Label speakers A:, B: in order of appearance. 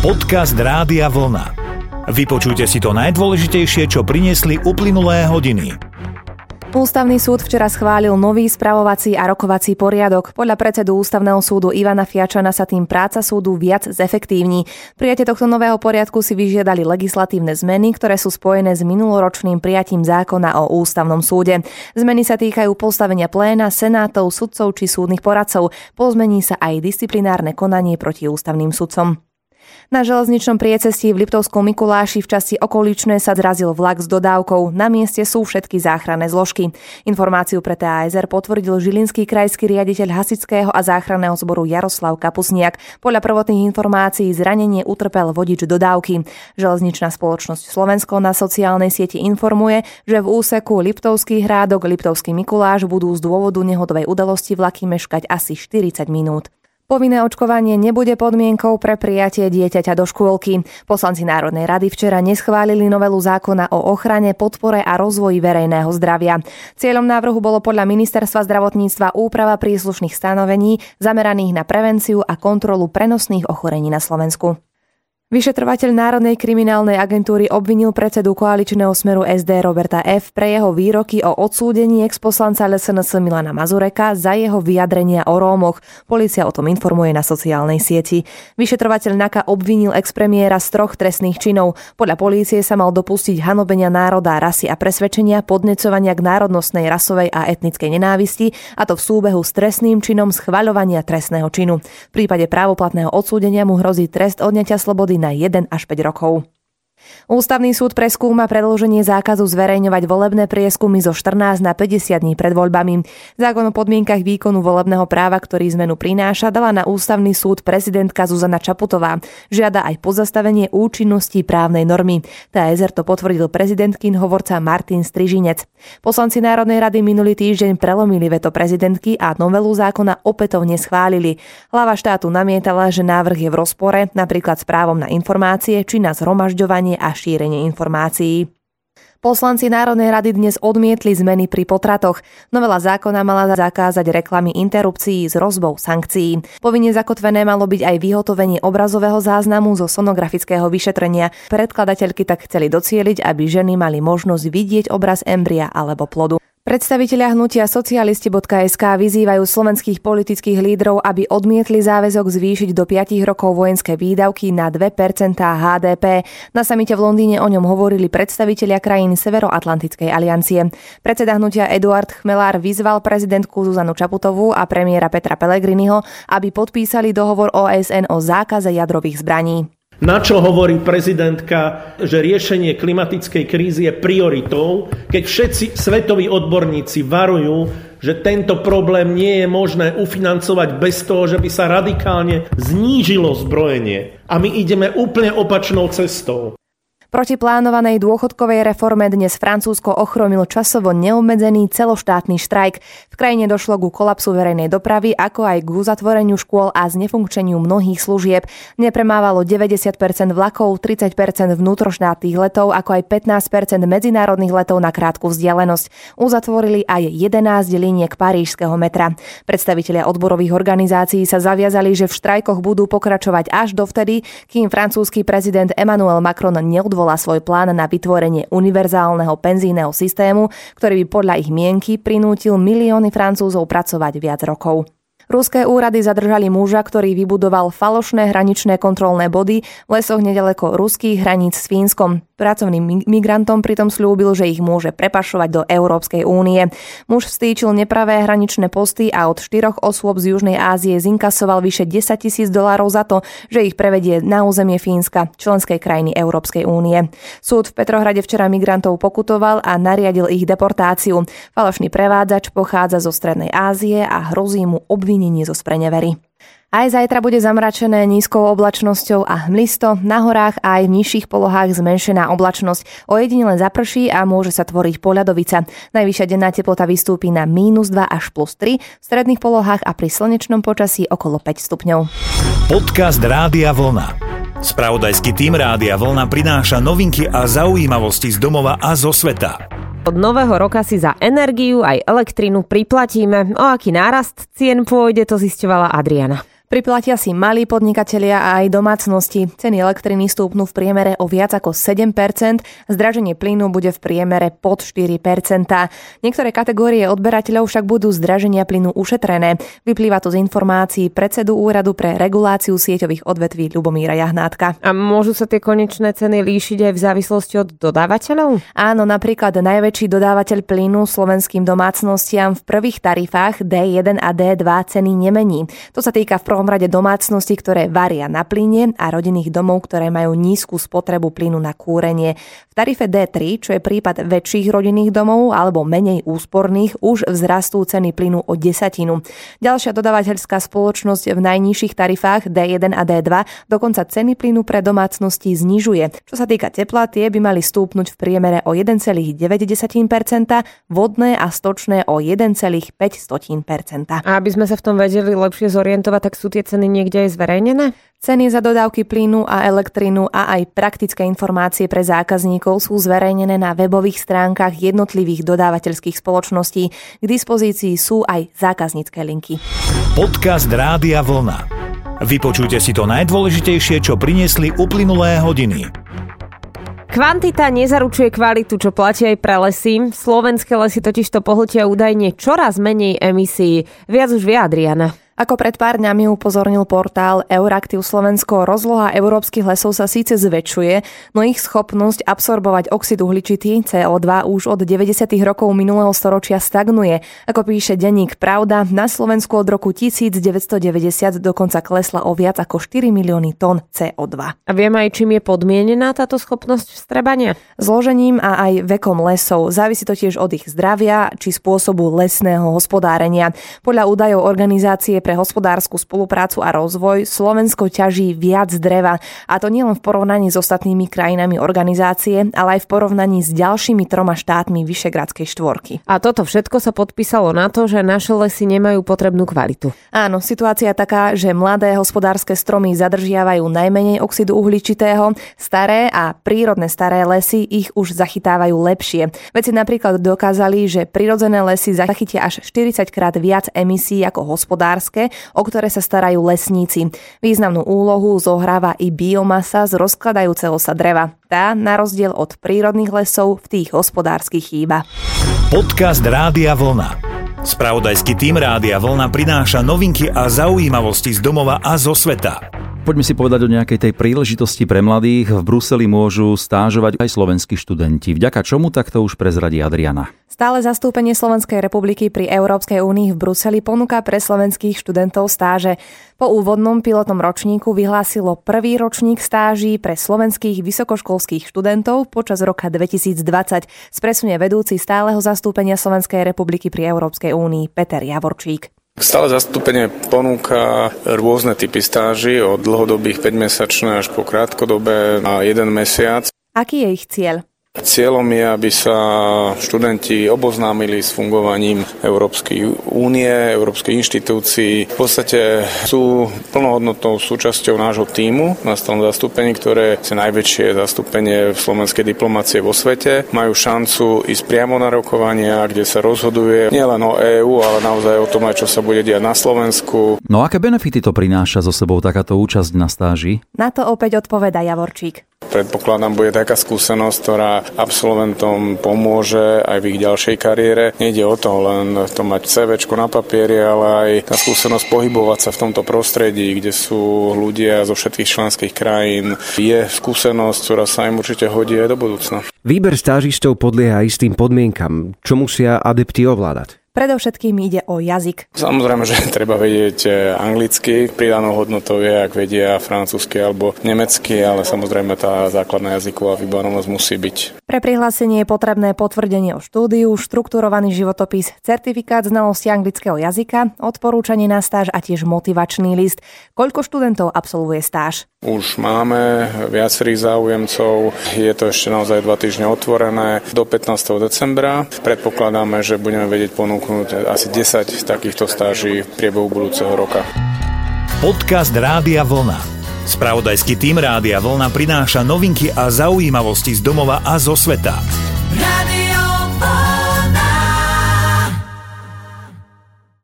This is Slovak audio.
A: Podcast Rádia Vlna. Vypočujte si to najdôležitejšie, čo priniesli uplynulé hodiny.
B: Ústavný súd včera schválil nový spravovací a rokovací poriadok. Podľa predsedu Ústavného súdu Ivana Fiačana sa tým práca súdu viac zefektívni. Prijatie tohto nového poriadku si vyžiadali legislatívne zmeny, ktoré sú spojené s minuloročným prijatím zákona o Ústavnom súde. Zmeny sa týkajú postavenia pléna, senátov, sudcov či súdnych poradcov. Pozmení sa aj disciplinárne konanie proti ústavným sudcom. Na železničnom priecestí v Liptovskom Mikuláši v časti okoličné sa zrazil vlak s dodávkou. Na mieste sú všetky záchranné zložky. Informáciu pre TASR potvrdil žilinský krajský riaditeľ hasického a záchranného zboru Jaroslav Kapusniak. Podľa prvotných informácií zranenie utrpel vodič dodávky. Železničná spoločnosť Slovensko na sociálnej sieti informuje, že v úseku Liptovský hrádok Liptovský Mikuláš budú z dôvodu nehodovej udalosti vlaky meškať asi 40 minút. Povinné očkovanie nebude podmienkou pre prijatie dieťaťa do škôlky. Poslanci Národnej rady včera neschválili novelu zákona o ochrane, podpore a rozvoji verejného zdravia. Cieľom návrhu bolo podľa ministerstva zdravotníctva úprava príslušných stanovení zameraných na prevenciu a kontrolu prenosných ochorení na Slovensku. Vyšetrovateľ Národnej kriminálnej agentúry obvinil predsedu koaličného smeru SD Roberta F. pre jeho výroky o odsúdení exposlanca LSNS Milana Mazureka za jeho vyjadrenia o Rómoch. Polícia o tom informuje na sociálnej sieti. Vyšetrovateľ NAKA obvinil expremiéra z troch trestných činov. Podľa polície sa mal dopustiť hanobenia národa, rasy a presvedčenia, podnecovania k národnostnej, rasovej a etnickej nenávisti, a to v súbehu s trestným činom schvaľovania trestného činu. V prípade právoplatného odsúdenia mu hrozí trest odňatia slobody na 1 až 5 rokov. Ústavný súd preskúma predĺženie zákazu zverejňovať volebné prieskumy zo 14 na 50 dní pred voľbami. Zákon o podmienkach výkonu volebného práva, ktorý zmenu prináša, dala na ústavný súd prezidentka Zuzana Čaputová. Žiada aj pozastavenie účinnosti právnej normy. TSR to potvrdil prezidentkin hovorca Martin Strižinec. Poslanci Národnej rady minulý týždeň prelomili veto prezidentky a novelu zákona opätovne schválili. Hlava štátu namietala, že návrh je v rozpore napríklad s právom na informácie či na zhromažďovanie získavanie a šírenie informácií. Poslanci Národnej rady dnes odmietli zmeny pri potratoch. Novela zákona mala zakázať reklamy interrupcií s rozbou sankcií. Povinne zakotvené malo byť aj vyhotovenie obrazového záznamu zo sonografického vyšetrenia. Predkladateľky tak chceli docieliť, aby ženy mali možnosť vidieť obraz embria alebo plodu. Predstavitelia hnutia socialisti.sk vyzývajú slovenských politických lídrov, aby odmietli záväzok zvýšiť do 5 rokov vojenské výdavky na 2% HDP. Na samite v Londýne o ňom hovorili predstavitelia krajín Severoatlantickej aliancie. Predseda hnutia Eduard Chmelár vyzval prezidentku Zuzanu Čaputovú a premiéra Petra Pellegriniho, aby podpísali dohovor OSN o zákaze jadrových zbraní.
C: Na čo hovorí prezidentka, že riešenie klimatickej krízy je prioritou, keď všetci svetoví odborníci varujú, že tento problém nie je možné ufinancovať bez toho, že by sa radikálne znížilo zbrojenie. A my ideme úplne opačnou cestou.
B: Proti plánovanej dôchodkovej reforme dnes Francúzsko ochromil časovo neobmedzený celoštátny štrajk. V krajine došlo ku kolapsu verejnej dopravy, ako aj k uzatvoreniu škôl a znefunkčeniu mnohých služieb. Nepremávalo 90% vlakov, 30% vnútroštátnych letov, ako aj 15% medzinárodných letov na krátku vzdialenosť. Uzatvorili aj 11 liniek parížského metra. Predstavitelia odborových organizácií sa zaviazali, že v štrajkoch budú pokračovať až dovtedy, kým francúzsky prezident Emmanuel Macron neodvolal odvolá svoj plán na vytvorenie univerzálneho penzijného systému, ktorý by podľa ich mienky prinútil milióny Francúzov pracovať viac rokov. Ruské úrady zadržali muža, ktorý vybudoval falošné hraničné kontrolné body v lesoch nedaleko ruských hraníc s Fínskom. Pracovným migrantom pritom slúbil, že ich môže prepašovať do Európskej únie. Muž vstýčil nepravé hraničné posty a od štyroch osôb z Južnej Ázie zinkasoval vyše 10 tisíc dolárov za to, že ich prevedie na územie Fínska, členskej krajiny Európskej únie. Súd v Petrohrade včera migrantov pokutoval a nariadil ich deportáciu. Falošný prevádzač pochádza zo Strednej Ázie a hrozí mu obvinenie obvinenie zo sprenevery. Aj zajtra bude zamračené nízkou oblačnosťou a hmlisto, na horách aj v nižších polohách zmenšená oblačnosť. Ojedinele zaprší a môže sa tvoriť poľadovica. Najvyššia denná teplota vystúpi na mínus 2 až plus 3, v stredných polohách a pri slnečnom počasí okolo 5 stupňov.
A: Podcast Rádia Vlna. Spravodajský tým Rádia Vlna prináša novinky a zaujímavosti z domova a zo sveta.
B: Od nového roka si za energiu aj elektrinu priplatíme. O aký nárast cien pôjde, to zisťovala Adriana. Priplatia si malí podnikatelia a aj domácnosti. Ceny elektriny stúpnú v priemere o viac ako 7%, zdraženie plynu bude v priemere pod 4%. Niektoré kategórie odberateľov však budú zdraženia plynu ušetrené. Vyplýva to z informácií predsedu Úradu pre reguláciu sieťových odvetví Ľubomíra Jahnátka.
D: A môžu sa tie konečné ceny líšiť aj v závislosti od dodávateľov?
B: Áno, napríklad najväčší dodávateľ plynu slovenským domácnostiam v prvých tarifách D1 a D2 ceny nemení. To sa týka v prvom rade domácnosti, ktoré varia na plyne a rodinných domov, ktoré majú nízku spotrebu plynu na kúrenie. V tarife D3, čo je prípad väčších rodinných domov alebo menej úsporných, už vzrastú ceny plynu o desatinu. Ďalšia dodávateľská spoločnosť v najnižších tarifách D1 a D2 dokonca ceny plynu pre domácnosti znižuje. Čo sa týka tepla, tie by mali stúpnuť v priemere o 1,9%, vodné a stočné o 1,5%.
D: A aby sme sa v tom vedeli lepšie zorientovať, tak sú tie ceny niekde aj zverejnené?
B: Ceny za dodávky plynu a elektrinu a aj praktické informácie pre zákazníkov sú zverejnené na webových stránkach jednotlivých dodávateľských spoločností. K dispozícii sú aj zákaznícke linky.
A: Podcast Rádia Vlna. Vypočujte si to najdôležitejšie, čo priniesli uplynulé hodiny.
D: Kvantita nezaručuje kvalitu, čo platí aj pre lesy. Slovenské lesy totiž to pohltia údajne čoraz menej emisí. Viac už vie Adriana.
B: Ako pred pár dňami upozornil portál Euraktiv Slovensko, rozloha európskych lesov sa síce zväčšuje, no ich schopnosť absorbovať oxid uhličitý CO2 už od 90. rokov minulého storočia stagnuje. Ako píše denník Pravda, na Slovensku od roku 1990 dokonca klesla o viac ako 4 milióny tón CO2.
D: A vieme aj, čím je podmienená táto schopnosť vstrebania?
B: Zložením a aj vekom lesov. Závisí to tiež od ich zdravia či spôsobu lesného hospodárenia. Podľa údajov organizácie pre hospodárskú spoluprácu a rozvoj Slovensko ťaží viac dreva. A to nielen v porovnaní s ostatnými krajinami organizácie, ale aj v porovnaní s ďalšími troma štátmi Vyšegradskej štvorky.
D: A toto všetko sa podpísalo na to, že naše lesy nemajú potrebnú kvalitu.
B: Áno, situácia taká, že mladé hospodárske stromy zadržiavajú najmenej oxidu uhličitého, staré a prírodné staré lesy ich už zachytávajú lepšie. Veci napríklad dokázali, že prírodzené lesy zachytia až 40 krát viac emisí ako hospodárske Slovenske, o ktoré sa starajú lesníci. Významnú úlohu zohráva i biomasa z rozkladajúceho sa dreva. Tá, na rozdiel od prírodných lesov, v tých hospodárskych chýba.
A: Podcast Rádia Vlna. Spravodajský tým Rádia Vlna prináša novinky a zaujímavosti z domova a zo sveta.
E: Poďme si povedať o nejakej tej príležitosti pre mladých. V Bruseli môžu stážovať aj slovenskí študenti. Vďaka čomu takto už prezradí Adriana?
B: Stále zastúpenie Slovenskej republiky pri Európskej únii v Bruseli ponúka pre slovenských študentov stáže. Po úvodnom pilotnom ročníku vyhlásilo prvý ročník stáží pre slovenských vysokoškolských študentov počas roka 2020. Spresunie vedúci stáleho zastúpenia Slovenskej republiky pri Európskej únii Peter Javorčík.
F: Stále zastúpenie ponúka rôzne typy stáží, od dlhodobých 5-mesačné až po krátkodobé na 1 mesiac.
B: Aký je ich cieľ?
F: Cieľom je, aby sa študenti oboznámili s fungovaním Európskej únie, Európskej inštitúcií. V podstate sú plnohodnotnou súčasťou nášho týmu na stalnom zastúpení, ktoré je najväčšie zastúpenie v slovenskej diplomácie vo svete. Majú šancu ísť priamo na rokovania, kde sa rozhoduje nielen o EÚ, ale naozaj o tom aj, čo sa bude diať na Slovensku.
E: No aké benefity to prináša so sebou takáto účasť na stáži?
B: Na to opäť odpoveda Javorčík.
F: Predpokladám, bude taká skúsenosť, ktorá absolventom pomôže aj v ich ďalšej kariére. Nejde o to len to mať CV na papieri, ale aj tá skúsenosť pohybovať sa v tomto prostredí, kde sú ľudia zo všetkých členských krajín. Je skúsenosť, ktorá sa im určite hodí aj do budúcna.
G: Výber stážistov podlieha istým podmienkam, čo musia adepti ovládať.
B: Predovšetkým ide o jazyk.
F: Samozrejme, že treba vedieť e, anglicky. Pridanou hodnotou je, ak vedia francúzsky alebo nemecky, ale samozrejme tá základná jazyková vybavenosť musí byť.
B: Pre prihlásenie je potrebné potvrdenie o štúdiu, štrukturovaný životopis, certifikát znalosti anglického jazyka, odporúčanie na stáž a tiež motivačný list. Koľko študentov absolvuje stáž?
F: Už máme viacerých záujemcov. Je to ešte naozaj dva týždne otvorené do 15. decembra. Predpokladáme, že budeme vedieť ponúknuť asi 10 takýchto stáží v priebehu budúceho roka.
A: Podcast Rádia Vlna. Spravodajský tým Rádia Vlna prináša novinky a zaujímavosti z domova a zo sveta. Rádio